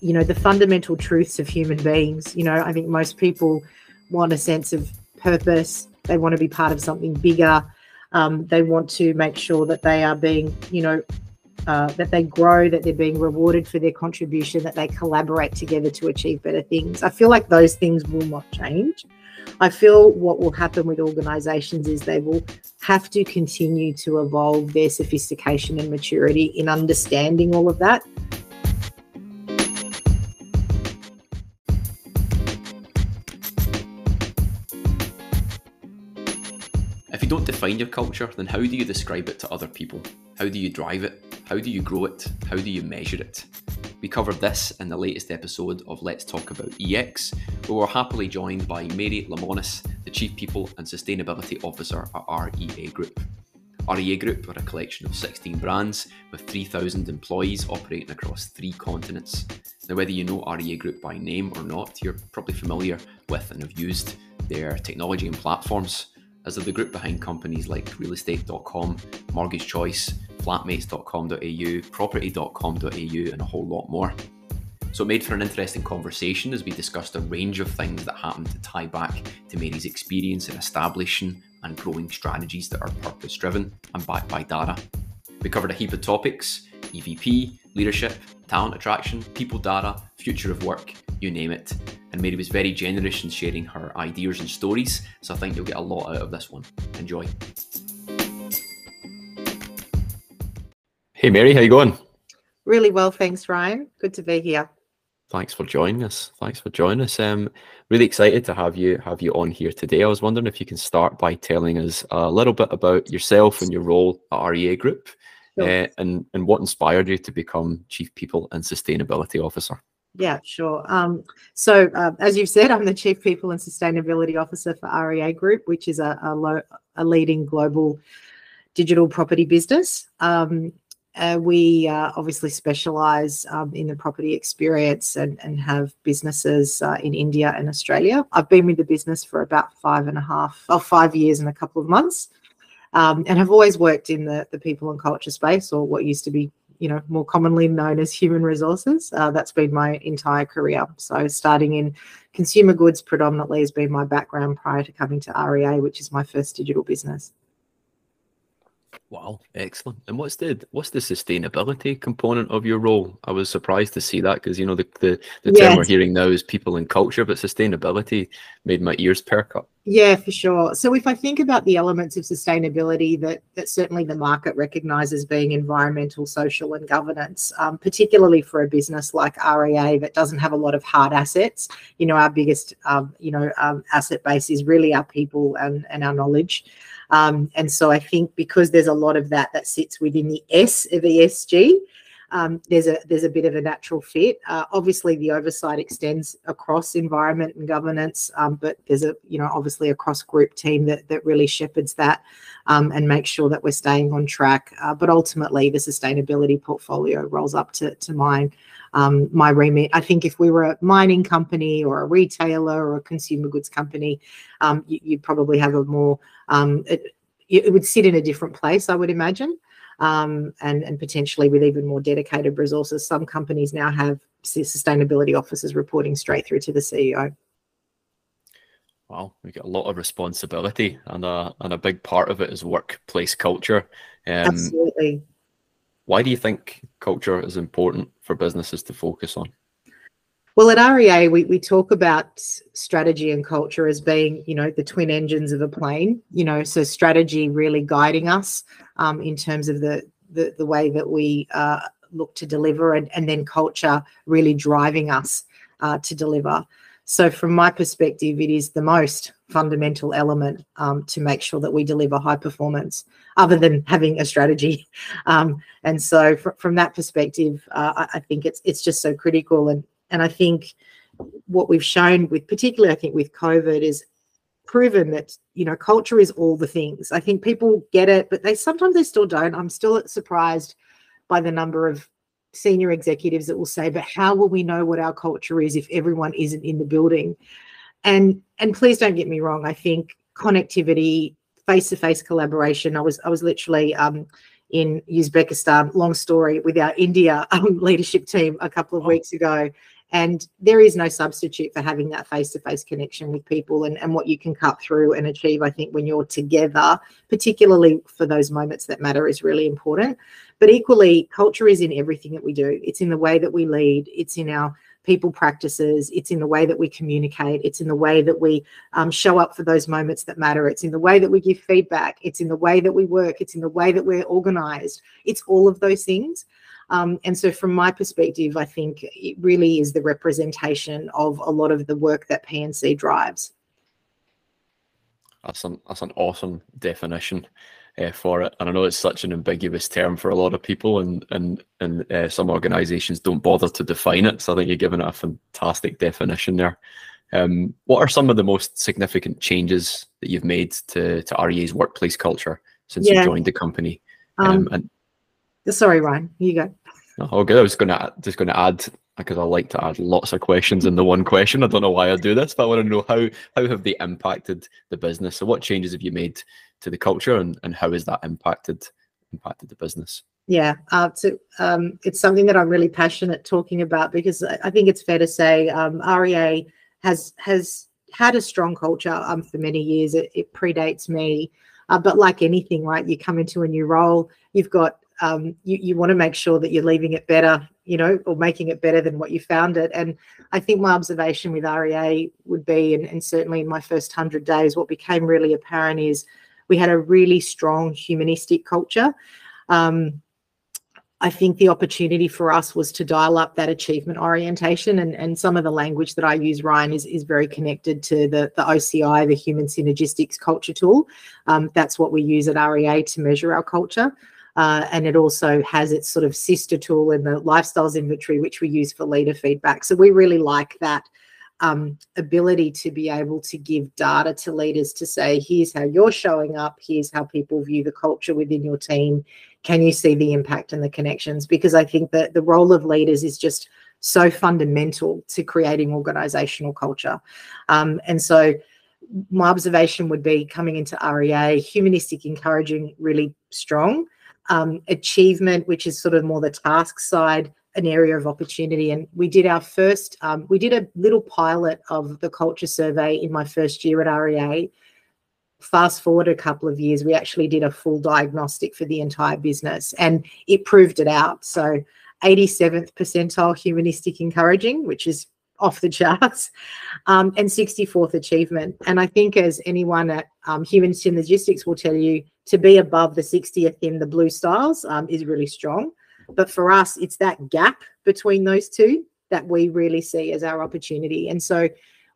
you know, the fundamental truths of human beings. You know, I think most people want a sense of purpose. They want to be part of something bigger. Um, they want to make sure that they are being, you know, uh, that they grow, that they're being rewarded for their contribution, that they collaborate together to achieve better things. I feel like those things will not change. I feel what will happen with organizations is they will have to continue to evolve their sophistication and maturity in understanding all of that. Define your culture, then how do you describe it to other people? How do you drive it? How do you grow it? How do you measure it? We covered this in the latest episode of Let's Talk About EX, where we're happily joined by Mary Lemonis, the Chief People and Sustainability Officer at REA Group. REA Group are a collection of 16 brands with 3,000 employees operating across three continents. Now, whether you know REA Group by name or not, you're probably familiar with and have used their technology and platforms, as are the group behind companies like realestate.com, Mortgage Choice, flatmates.com.au, property.com.au, and a whole lot more. So it made for an interesting conversation as we discussed a range of things that happened to tie back to Mary's experience in establishing and growing strategies that are purpose driven and backed by data. We covered a heap of topics EVP, leadership, talent attraction, people data, future of work, you name it. And Mary was very generous in sharing her ideas and stories, so I think you'll get a lot out of this one. Enjoy. Hey Mary, how you going? Really well, thanks, Ryan. Good to be here. Thanks for joining us. Thanks for joining us. Um, really excited to have you have you on here today. I was wondering if you can start by telling us a little bit about yourself and your role at REA Group, sure. uh, and and what inspired you to become Chief People and Sustainability Officer. Yeah, sure. Um, so, uh, as you've said, I'm the Chief People and Sustainability Officer for REA Group, which is a, a, lo- a leading global digital property business. Um, uh, we uh, obviously specialize um, in the property experience and, and have businesses uh, in India and Australia. I've been with the business for about five and a half, or oh, five years and a couple of months, um, and have always worked in the, the people and culture space, or what used to be, you know, more commonly known as human resources. Uh, that's been my entire career. So starting in consumer goods predominantly has been my background prior to coming to REA, which is my first digital business. Wow, excellent. And what's the what's the sustainability component of your role? I was surprised to see that because you know the the, the yes. term we're hearing now is people and culture, but sustainability made my ears perk up. Yeah, for sure. So if I think about the elements of sustainability that that certainly the market recognizes being environmental, social, and governance, um, particularly for a business like REA that doesn't have a lot of hard assets, you know, our biggest um, you know um, asset base is really our people and and our knowledge. Um, and so I think because there's a lot of that that sits within the S of ESG, um, there's a there's a bit of a natural fit. Uh, obviously, the oversight extends across environment and governance, um, but there's a you know obviously a cross group team that that really shepherds that um, and makes sure that we're staying on track. Uh, but ultimately, the sustainability portfolio rolls up to to mine um, my remit. I think if we were a mining company or a retailer or a consumer goods company, um, you, would probably have a more, um, it, it, would sit in a different place, I would imagine, um, and, and potentially with even more dedicated resources. Some companies now have sustainability officers reporting straight through to the CEO. Well, we get a lot of responsibility, and a and a big part of it is workplace culture. Um, Absolutely. Why do you think culture is important for businesses to focus on? Well, at REA, we, we talk about strategy and culture as being, you know, the twin engines of a plane, you know, so strategy really guiding us um, in terms of the, the, the way that we uh, look to deliver and, and then culture really driving us uh, to deliver. So, from my perspective, it is the most fundamental element um, to make sure that we deliver high performance, other than having a strategy. Um, and so, fr- from that perspective, uh, I-, I think it's it's just so critical. And and I think what we've shown with, particularly, I think with COVID, is proven that you know culture is all the things. I think people get it, but they sometimes they still don't. I'm still surprised by the number of senior executives that will say, but how will we know what our culture is if everyone isn't in the building? And and please don't get me wrong, I think connectivity, face-to-face collaboration. I was I was literally um, in Uzbekistan. Long story with our India um, leadership team a couple of weeks ago. And there is no substitute for having that face to face connection with people and, and what you can cut through and achieve, I think, when you're together, particularly for those moments that matter, is really important. But equally, culture is in everything that we do. It's in the way that we lead, it's in our people practices, it's in the way that we communicate, it's in the way that we um, show up for those moments that matter, it's in the way that we give feedback, it's in the way that we work, it's in the way that we're organized. It's all of those things. Um, and so, from my perspective, I think it really is the representation of a lot of the work that PNC drives. That's an that's an awesome definition uh, for it, and I know it's such an ambiguous term for a lot of people, and and and uh, some organisations don't bother to define it. So I think you're giving it a fantastic definition there. Um, what are some of the most significant changes that you've made to to REA's workplace culture since yeah. you joined the company? Um, um, and sorry, Ryan, you go. Oh, good. I was gonna just gonna add because I like to add lots of questions in the one question. I don't know why I do this, but I want to know how how have they impacted the business? So, what changes have you made to the culture, and, and how has that impacted impacted the business? Yeah, uh, so, um, it's something that I'm really passionate talking about because I think it's fair to say um, REA has has had a strong culture um, for many years. It, it predates me, uh, but like anything, right? You come into a new role, you've got um, you, you want to make sure that you're leaving it better, you know, or making it better than what you found it. And I think my observation with REA would be, and, and certainly in my first 100 days, what became really apparent is we had a really strong humanistic culture. Um, I think the opportunity for us was to dial up that achievement orientation, and, and some of the language that I use, Ryan, is, is very connected to the, the OCI, the Human Synergistics Culture Tool. Um, that's what we use at REA to measure our culture. Uh, and it also has its sort of sister tool in the lifestyles inventory, which we use for leader feedback. So we really like that um, ability to be able to give data to leaders to say, here's how you're showing up, here's how people view the culture within your team. Can you see the impact and the connections? Because I think that the role of leaders is just so fundamental to creating organizational culture. Um, and so my observation would be coming into REA, humanistic, encouraging, really strong um, achievement, which is sort of more the task side, an area of opportunity. And we did our first, um, we did a little pilot of the culture survey in my first year at REA. Fast forward a couple of years, we actually did a full diagnostic for the entire business and it proved it out. So 87th percentile humanistic encouraging, which is off the charts, um, and 64th achievement. And I think, as anyone at um, Human Synergistics will tell you, to be above the 60th in the blue styles um, is really strong. But for us, it's that gap between those two that we really see as our opportunity. And so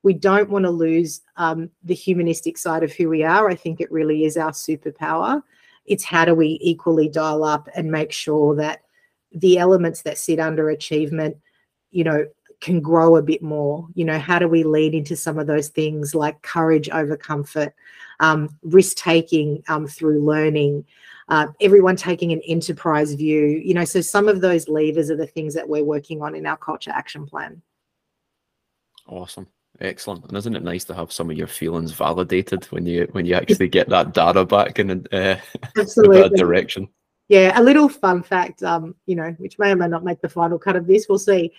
we don't want to lose um, the humanistic side of who we are. I think it really is our superpower. It's how do we equally dial up and make sure that the elements that sit under achievement, you know, can grow a bit more you know how do we lead into some of those things like courage over comfort um, risk taking um, through learning uh, everyone taking an enterprise view you know so some of those levers are the things that we're working on in our culture action plan. Awesome. Excellent. And isn't it nice to have some of your feelings validated when you when you actually get that data back in uh, that direction? Yeah a little fun fact um you know which may or may not make the final cut of this we'll see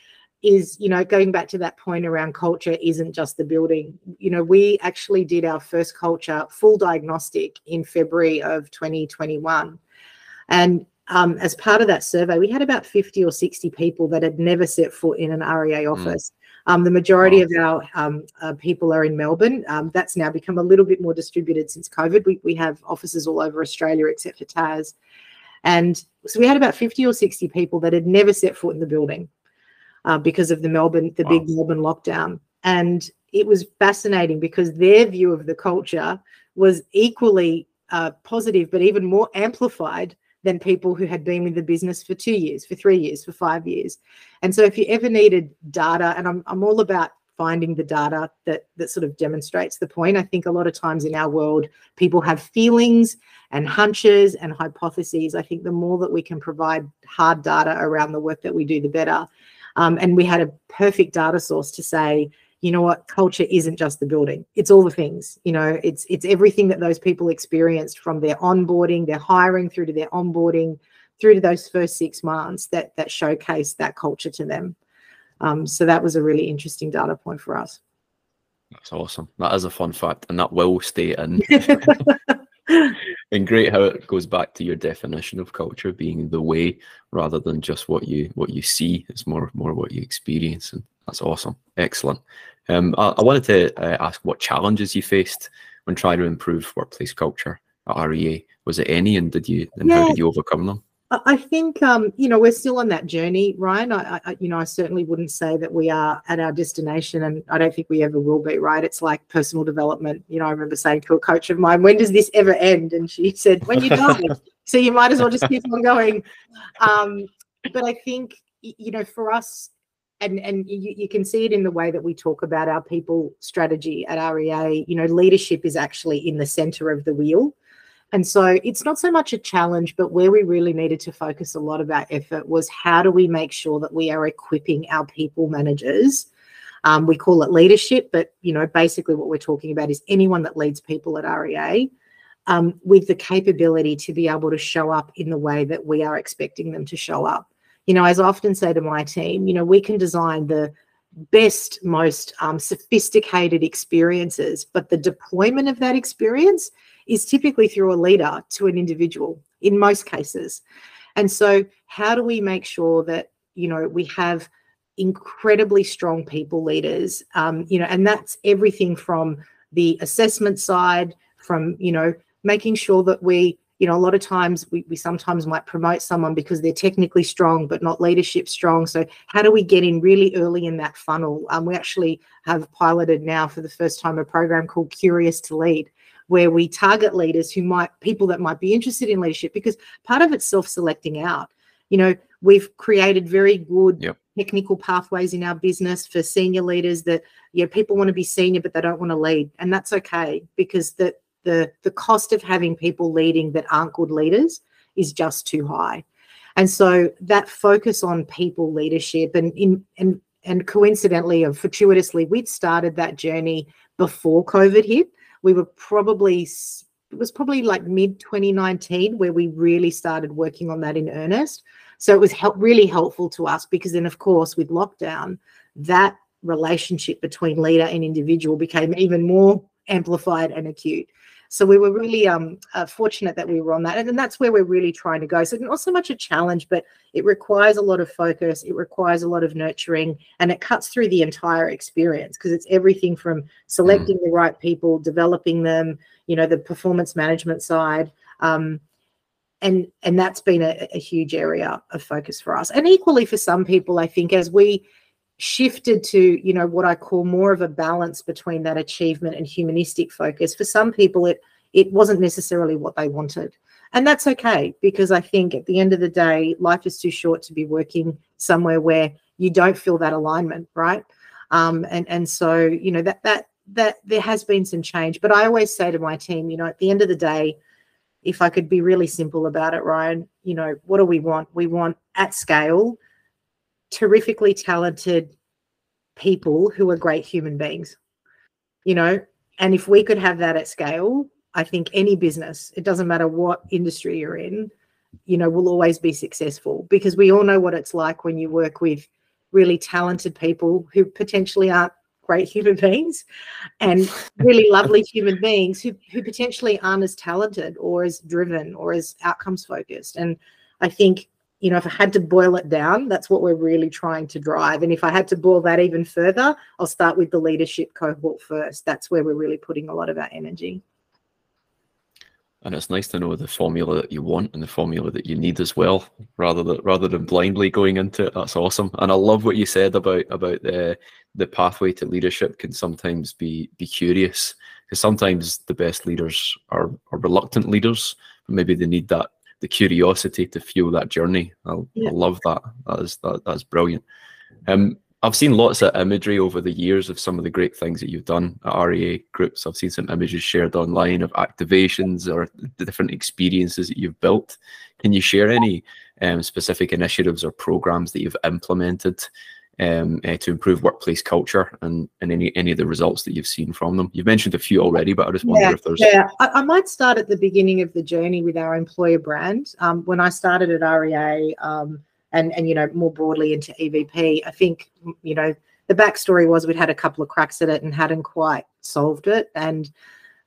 is you know going back to that point around culture isn't just the building. You know we actually did our first culture full diagnostic in february of 2021 and um, as part of that survey we had about 50 or 60 people that had never set foot in an rea hmm. office. Mm. um, the majority of our um, uh, people are in melbourne. Um, that's now become a little bit more distributed since covid. We, we have offices all over australia except for tas and so we had about 50 or 60 people that had never set foot in the building uh, because of the Melbourne, the wow. big Melbourne lockdown. And it was fascinating because their view of the culture was equally uh, positive, but even more amplified than people who had been with the business for two years, for three years, for five years. And so, if you ever needed data, and I'm, I'm all about finding the data that that sort of demonstrates the point. I think a lot of times in our world, people have feelings and hunches and hypotheses. I think the more that we can provide hard data around the work that we do, the better. Um, and we had a perfect data source to say, you know what culture isn't just the building. It's all the things you know it's it's everything that those people experienced from their onboarding their hiring through to their onboarding through to those first six months that that showcase that culture to them. Um, so that was a really interesting data point for us. That's awesome. That is a fun fact and that will stay in and great how it goes back to your definition of culture being the way rather than just what you what you see. It's more more what you experience and that's awesome. Excellent. Um, I, I, wanted to uh, ask what challenges you faced when trying to improve workplace culture at rea was it any and did you and yeah. how did you overcome them I think um, you know we're still on that journey, Ryan. I, I, you know I certainly wouldn't say that we are at our destination, and I don't think we ever will be. Right? It's like personal development. You know, I remember saying to a coach of mine, "When does this ever end?" And she said, "When you die." so you might as well just keep on going. Um, but I think you know for us, and and you, you, can see it in the way that we talk about our people strategy at REA. You know, leadership is actually in the center of the wheel. And so it's not so much a challenge, but where we really needed to focus a lot of our effort was how do we make sure that we are equipping our people managers? Um, we call it leadership, but you know, basically what we're talking about is anyone that leads people at REA um, with the capability to be able to show up in the way that we are expecting them to show up. You know, as I often say to my team, you know, we can design the best, most um, sophisticated experiences, but the deployment of that experience is typically through a leader to an individual in most cases. And so, how do we make sure that, you know, we have incredibly strong people leaders? Um, you know, and that's everything from the assessment side, from, you know, making sure that we, you know, a lot of times we, we sometimes might promote someone because they're technically strong but not leadership strong. So how do we get in really early in that funnel? Um, we actually have piloted now for the first time a program called Curious to Lead, where we target leaders who might people that might be interested in leadership because part of it's self-selecting out you know we've created very good yep. technical pathways in our business for senior leaders that yeah people want to be senior but they don't want to lead and that's okay because the the the cost of having people leading that aren't good leaders is just too high and so that focus on people leadership and in and and coincidentally or fortuitously we'd started that journey before covid hit we were probably it was probably like mid 2019 where we really started working on that in earnest. So it was help, really helpful to us because then, of course, with lockdown, that relationship between leader and individual became even more amplified and acute. So we were really um, uh, fortunate that we were on that. And, and that's where we're really trying to go. So not so much a challenge, but it requires a lot of focus. It requires a lot of nurturing and it cuts through the entire experience because it's everything from selecting mm. the right people, developing them, you know, the performance management side. Um, and and that's been a, a huge area of focus for us. And equally for some people, I think as we shifted to you know what i call more of a balance between that achievement and humanistic focus. For some people it it wasn't necessarily what they wanted. And that's okay because i think at the end of the day life is too short to be working somewhere where you don't feel that alignment right? Um, and and so you know that that that there has been some change. But i always say to my team you know at the end of the day if i could be really simple about it ryan you know what do we want? We want at scale terrifically talented people who are great human beings you know? And if we could have that at scale i think any business it doesn't matter what industry you're in you know will always be successful because we all know what it's like when you work with really talented people who potentially aren't great human beings and really lovely human beings who, who potentially aren't as talented or as driven or as outcomes focused. And i think you know, if I had to boil it down, that's what we're really trying to drive. And if I had to boil that even further, I'll start with the leadership cohort first. That's where we're really putting a lot of our energy. And it's nice to know the formula that you want and the formula that you need as well, rather than rather than blindly going into it. That's awesome. And I love what you said about about the the pathway to leadership can sometimes be be curious because sometimes the best leaders are, are reluctant leaders, maybe they need that the curiosity to fuel that journey. I, yeah. I love that. That is that, that's brilliant. Um, I've seen lots of imagery over the years of some of the great things that you've done at REA groups. I've seen some images shared online of activations or the different experiences that you've built. Can you share any um, specific initiatives or programs that you've implemented um, uh, to improve workplace culture and, and any any of the results that you've seen from them? You've mentioned a few already, but I just wonder yeah, if there's. Yeah, I, I, might start at the beginning of the journey with our employer brand. Um, when I started at REA um, and, and, you know, more broadly into EVP, I think, you know, the backstory was we'd had a couple of cracks at it and hadn't quite solved it. And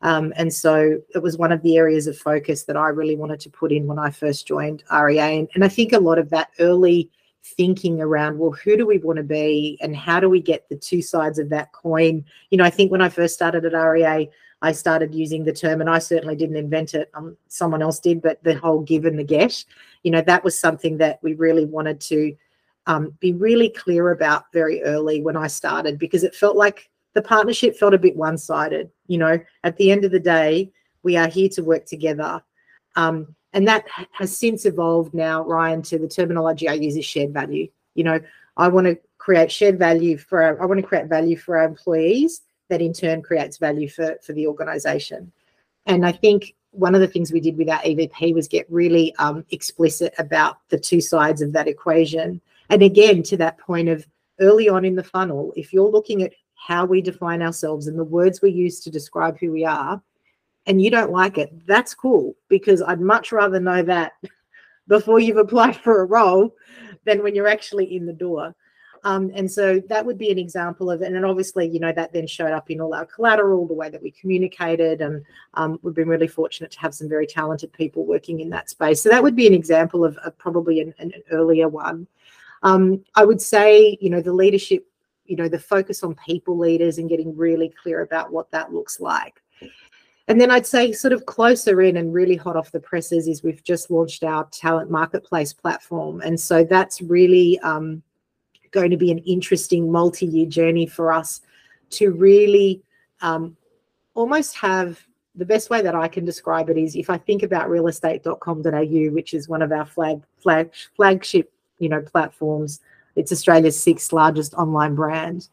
um, and so it was one of the areas of focus that I really wanted to put in when I first joined REA. And, and I think a lot of that early thinking around well who do we want to be and how do we get the two sides of that coin? You know i think when i first started at rea i started using the term and i certainly didn't invent it. Um, someone else did but the whole give and the get you know that was something that we really wanted to um, be really clear about very early when i started because it felt like the partnership felt a bit one-sided you know? At the end of the day we are here to work together. Um, and that has since evolved now, Ryan, to the terminology I use is shared value. You know, I want to create shared value for our, I want to create value for our employees that in turn creates value for, for the organization. And I think one of the things we did with our EVP was get really um, explicit about the two sides of that equation. And again, to that point of early on in the funnel, if you're looking at how we define ourselves and the words we use to describe who we are, and you don't like it, that's cool because I'd much rather know that before you've applied for a role than when you're actually in the door. Um, and so that would be an example of. And obviously, you know, that then showed up in all our collateral, the way that we communicated. And um, we've been really fortunate to have some very talented people working in that space. So that would be an example of, of probably an, an, earlier one. Um, I would say, you know, the leadership, you know, the focus on people leaders and getting really clear about what that looks like. And then I'd say, sort of closer in and really hot off the presses, is we've just launched our talent marketplace platform. And so that's really um, going to be an interesting multi year journey for us to really um, almost have the best way that I can describe it is if I think about realestate.com.au, which is one of our flag, flag flagship you know platforms, it's Australia's sixth largest online brand.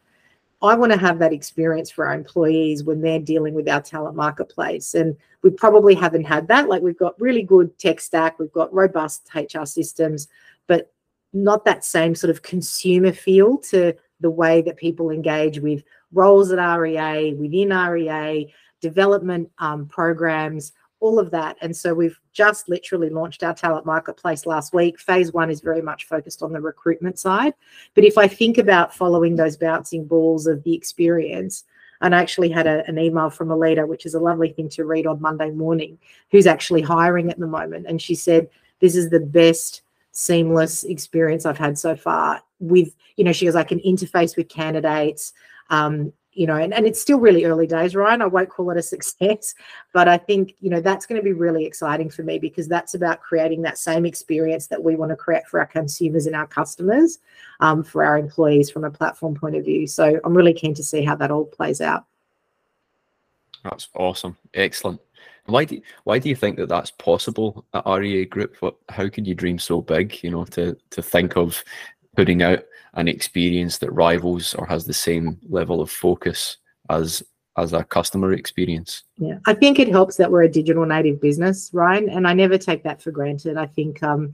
I want to have that experience for our employees when they're dealing with our talent marketplace. And we probably haven't had that. Like we've got really good tech stack, we've got robust HR systems, but not that same sort of consumer feel to the way that people engage with roles at REA, within REA, development um, programs, all of that. And so we've just literally launched our talent marketplace last week. Phase one is very much focused on the recruitment side. But if I think about following those bouncing balls of the experience, and I actually had a, an email from a leader, which is a lovely thing to read on Monday morning, who's actually hiring at the moment. And she said, This is the best seamless experience I've had so far with, you know, she goes, I can interface with candidates. Um, you know, and, and it's still really early days, Ryan. I won't call it a success, but I think, you know, that's going to be really exciting for me because that's about creating that same experience that we want to create for our consumers and our customers, um, for our employees from a platform point of view. So I'm really keen to see how that all plays out. That's awesome. Excellent. Why do you, why do you think that that's possible at REA Group? What how can you dream so big? You know, to to think of putting out an experience that rivals or has the same level of focus as as a customer experience. Yeah, I think it helps that we're a digital native business, Ryan, and I never take that for granted. I think um,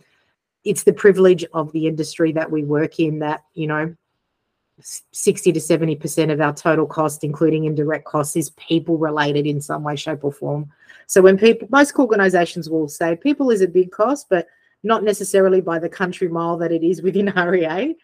it's the privilege of the industry that we work in that you know 60 to 70 percent of our total cost including indirect costs is people related in some way shape or form so when people most organizations will say people is a big cost but not necessarily by the country mile that it is within REA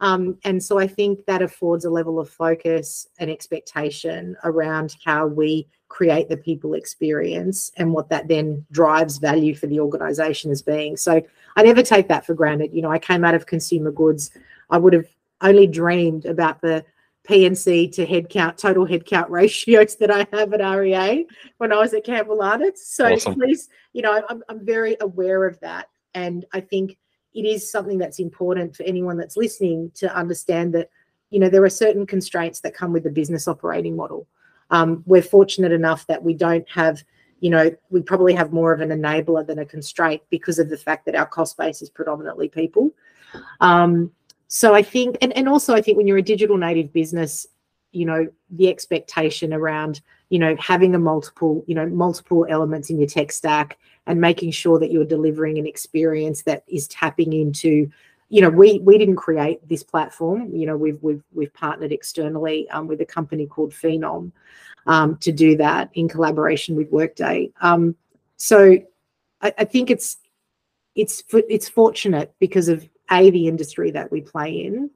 um, and so I think that affords a level of focus and expectation around how we create the people experience and what that then drives value for the organization as being. So I never take that for granted. You know, I came out of consumer goods. I would have only dreamed about the PNC to headcount, total headcount ratios that I have at REA when I was at Campbell Arnott's. So awesome. please, you know, I'm, I'm very aware of that. And I think it is something that's important for anyone that's listening to understand that you know there are certain constraints that come with the business operating model. Um, we're fortunate enough that we don't have you know we probably have more of an enabler than a constraint because of the fact that our cost base is predominantly people. Um, so i think and, and also i think when you're a digital native business you know the expectation around you know having a multiple you know multiple elements in your tech stack and making sure that you're delivering an experience that is tapping into you know, we we didn't create this platform. You know, we've we've we've partnered externally um, with a company called Phenom um, to do that in collaboration with Workday. Um, so I, I, think it's it's it's fortunate because of a the industry that we play in,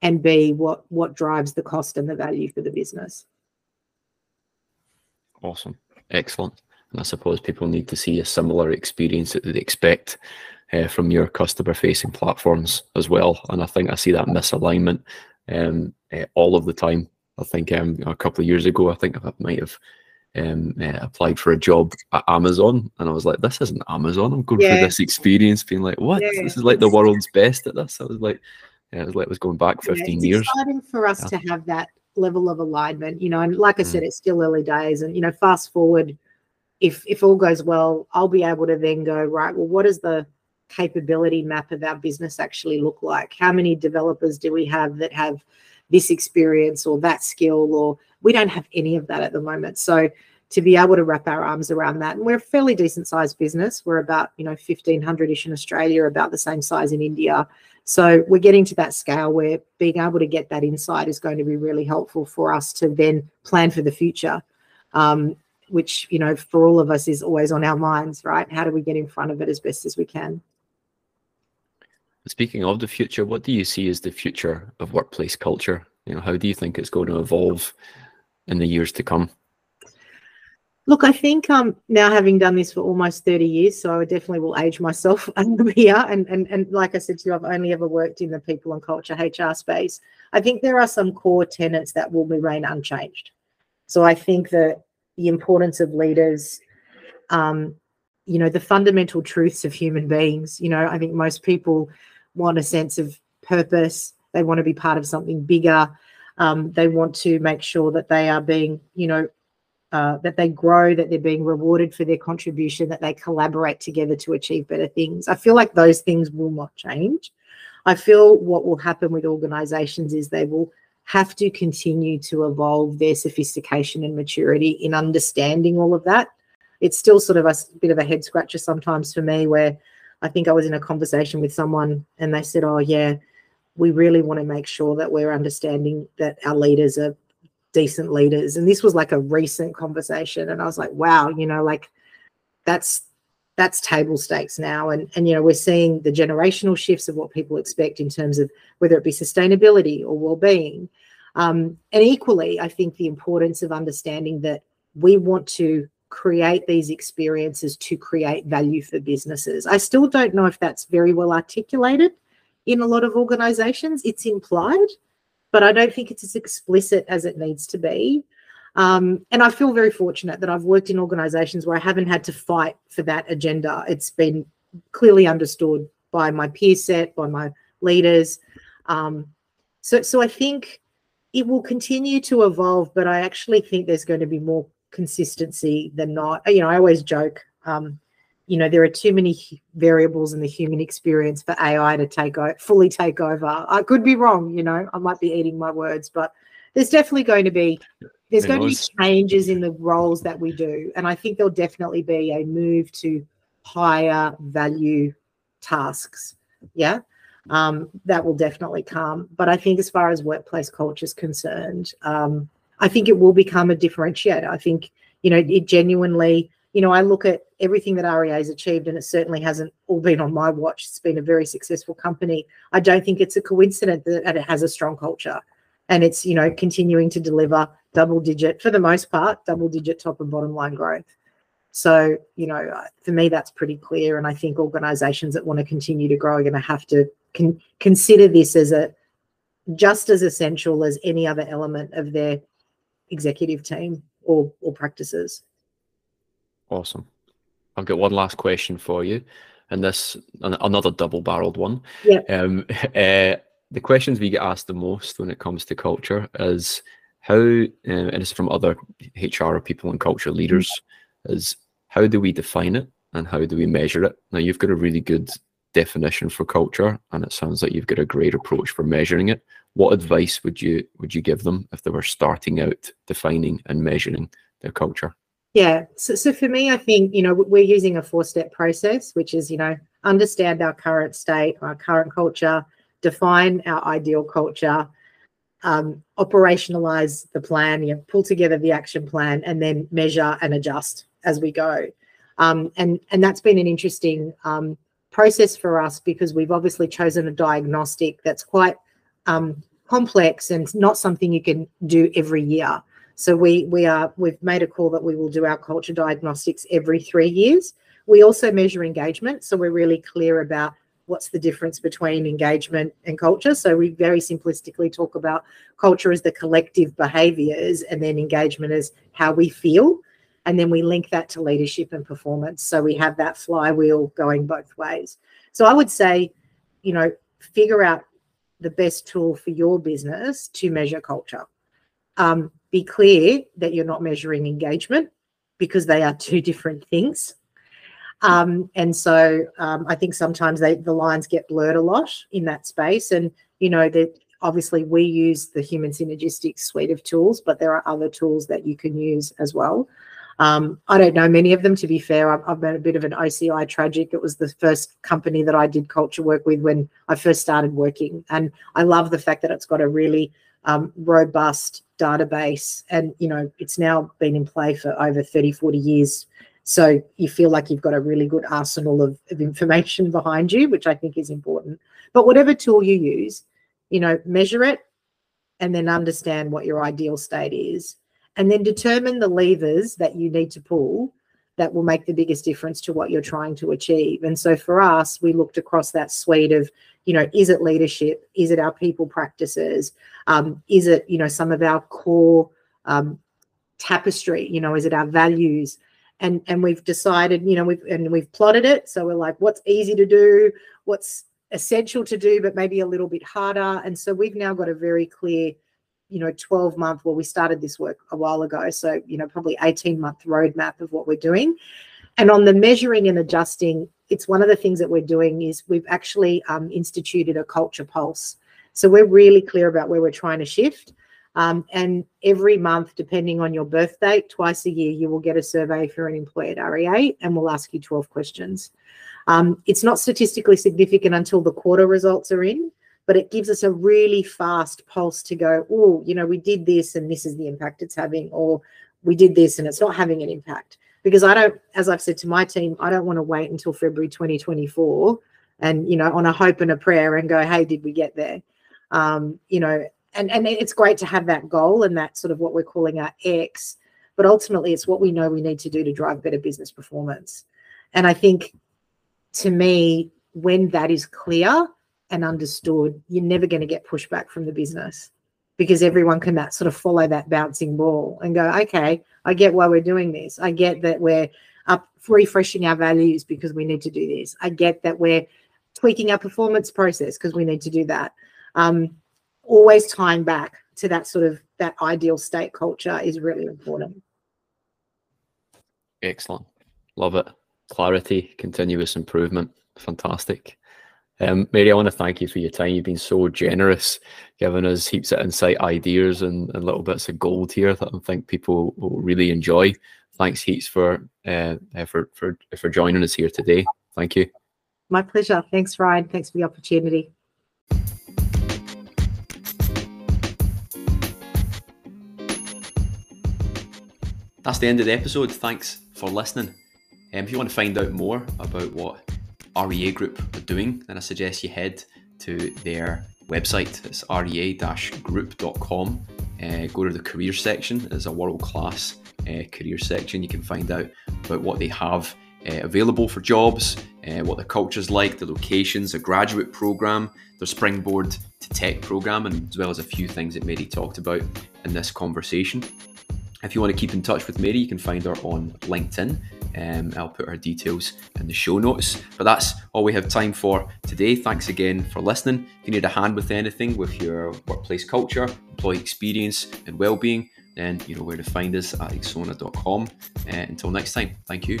and b what what drives the cost and the value for the business. Awesome, excellent. And I suppose people need to see a similar experience that they expect uh, from your customer facing platforms as well. And I think I see that misalignment um, uh, all of the time. I think um, a couple of years ago, I think I might have um, uh, applied for a job at Amazon, and I was like, "This isn't Amazon." I'm going yeah. through this experience, being like, "What? Yeah. This is like the world's best at this." I was like, "Yeah, it was like it was going back 15 yeah, it's years." Exciting for us to have that level of alignment, you know. And like I said, mm. it's still early days, and you know, fast forward, if if all goes well, I'll be able to then go right. Well, what does the capability map of our business actually look like? How many developers do we have that have this experience or that skill or we don't have any of that at the moment so to be able to wrap our arms around that and we're a fairly decent sized business we're about you know 1500ish in australia about the same size in india so we're getting to that scale where being able to get that insight is going to be really helpful for us to then plan for the future um, which you know for all of us is always on our minds right how do we get in front of it as best as we can Speaking of the future, what do you see as the future of workplace culture? You know, how do you think it's going to evolve in the years to come? Look, I think um, now having done this for almost 30 years, so I definitely will age myself here. And, and, and like I said to you, I've only ever worked in the people and culture HR space. I think there are some core tenets that will remain unchanged. So I think that the importance of leaders, um, you know, the fundamental truths of human beings, you know, I think most people want a sense of purpose. They want to be part of something bigger. Um, they want to make sure that they are being, you know, uh, that they grow, that they're being rewarded for their contribution, that they collaborate together to achieve better things. I feel like those things will not change. I feel what will happen with organizations is they will have to continue to evolve their sophistication and maturity in understanding all of that. It's still sort of a bit of a head scratcher sometimes for me where I think I was in a conversation with someone and they said, Oh, yeah, we really want to make sure that we're understanding that our leaders are decent leaders. And this was like a recent conversation. And I was like, wow, you know, like that's that's table stakes now. And and you know, we're seeing the generational shifts of what people expect in terms of whether it be sustainability or well-being. Um, and equally, I think the importance of understanding that we want to create these experiences to create value for businesses. I still don't know if that's very well articulated in a lot of organizations. It's implied, but I don't think it's as explicit as it needs to be. Um, and I feel very fortunate that I've worked in organizations where I haven't had to fight for that agenda. It's been clearly understood by my peer set, by my leaders. Um, so, so I think it will continue to evolve, but I actually think there's going to be more consistency than not. You know, I always joke, um, you know, there are too many variables in the human experience for AI to take o- fully take over. I could be wrong, you know, I might be eating my words, but there's definitely going to be there's going to be changes in the roles that we do, and I think there'll definitely be a move to higher value tasks. Yeah. Um, that will definitely come. But I think as far as workplace culture is concerned, um, I think it will become a differentiator. I think, you know, it genuinely, you know, I look at everything that REA has achieved, and it certainly hasn't all been on my watch. It's been a very successful company. I don't think it's a coincidence that it has a strong culture and it's, you know, continuing to deliver double digit, for the most part, double digit top and bottom line growth. So, you know, for me, that's pretty clear. And I think organizations that want to continue to grow are going to have to con- consider this as a just as essential as any other element of their executive team or or practices. Awesome. I've got one last question for you, and this another double-barreled one. Yeah. Um, uh, the questions we get asked the most when it comes to culture is how, uh, and it's from other HR people and culture leaders, mm-hmm. is how do we define it and how do we measure it? Now you've got a really good definition for culture, and it sounds like you've got a great approach for measuring it what advice would you would you give them if they were starting out defining and measuring their culture? Yeah. So, so for me, I think, you know, we're using a four step process, which is, you know, understand our current state, our current culture, define our ideal culture, um, operationalize the plan, you know, pull together the action plan, and then measure and adjust as we go. Um, and and that's been an interesting um, process for us because we've obviously chosen a diagnostic that's quite um, complex and not something you can do every year. So we we are we've made a call that we will do our culture diagnostics every three years. We also measure engagement, so we're really clear about what's the difference between engagement and culture. So we very simplistically talk about culture as the collective behaviors, and then engagement as how we feel, and then we link that to leadership and performance. So we have that flywheel going both ways. So I would say, you know, figure out the best tool for your business to measure culture. Um, be clear that you're not measuring engagement because they are two different things. Um, and so um, I think sometimes they, the lines get blurred a lot in that space. And, you know, that obviously we use the human synergistic suite of tools, but there are other tools that you can use as well. Um, I don't know many of them, to be fair. I've, I've, been a bit of an OCI tragic. It was the first company that I did culture work with when I first started working. And I love the fact that it's got a really um, robust database and you know it's now been in play for over 30 40 years so you feel like you've got a really good arsenal of, of information behind you which i think is important but whatever tool you use you know measure it and then understand what your ideal state is and then determine the levers that you need to pull that will make the biggest difference to what you're trying to achieve. And so for us, we looked across that suite of, you know, is it leadership? Is it our people practices? Um, is it, you know, some of our core um, tapestry? You know, is it our values? And and we've decided, you know, we've and we've plotted it. So we're like, what's easy to do? What's essential to do, but maybe a little bit harder. And so we've now got a very clear you know 12 month well we started this work a while ago so you know probably 18 month roadmap of what we're doing and on the measuring and adjusting it's one of the things that we're doing is we've actually um, instituted a culture pulse so we're really clear about where we're trying to shift um, and every month depending on your birth date twice a year you will get a survey if you're an employee at rea and we'll ask you 12 questions um, it's not statistically significant until the quarter results are in but it gives us a really fast pulse to go, oh, you know, we did this and this is the impact it's having, or we did this and it's not having an impact. Because I don't, as I've said to my team, I don't want to wait until February 2024 and, you know, on a hope and a prayer and go, hey, did we get there? Um, you know, and, and it's great to have that goal and that sort of what we're calling our X, but ultimately it's what we know we need to do to drive better business performance. And I think to me, when that is clear, and understood, you're never going to get pushback from the business because everyone can that sort of follow that bouncing ball and go, okay, I get why we're doing this. I get that we're up refreshing our values because we need to do this. I get that we're tweaking our performance process because we need to do that. Um, always tying back to that sort of that ideal state culture is really important. Excellent. Love it. Clarity, continuous improvement. Fantastic. Um, Mary, I want to thank you for your time. You've been so generous, giving us heaps of insight, ideas, and, and little bits of gold here that I think people will really enjoy. Thanks heaps for uh, for for for joining us here today. Thank you. My pleasure. Thanks, Ryan. Thanks for the opportunity. That's the end of the episode. Thanks for listening. Um, if you want to find out more about what REA Group are doing, then I suggest you head to their website. It's rea-group.com. Uh, go to the career section. It's a world class uh, career section. You can find out about what they have uh, available for jobs, uh, what the culture's like, the locations, a graduate program, their springboard to tech program, and as well as a few things that Mary talked about in this conversation. If you want to keep in touch with Mary, you can find her on LinkedIn. Um, I'll put her details in the show notes. But that's all we have time for today. Thanks again for listening. If you need a hand with anything with your workplace culture, employee experience, and well-being, then you know where to find us at exsona.com. Uh, until next time, thank you.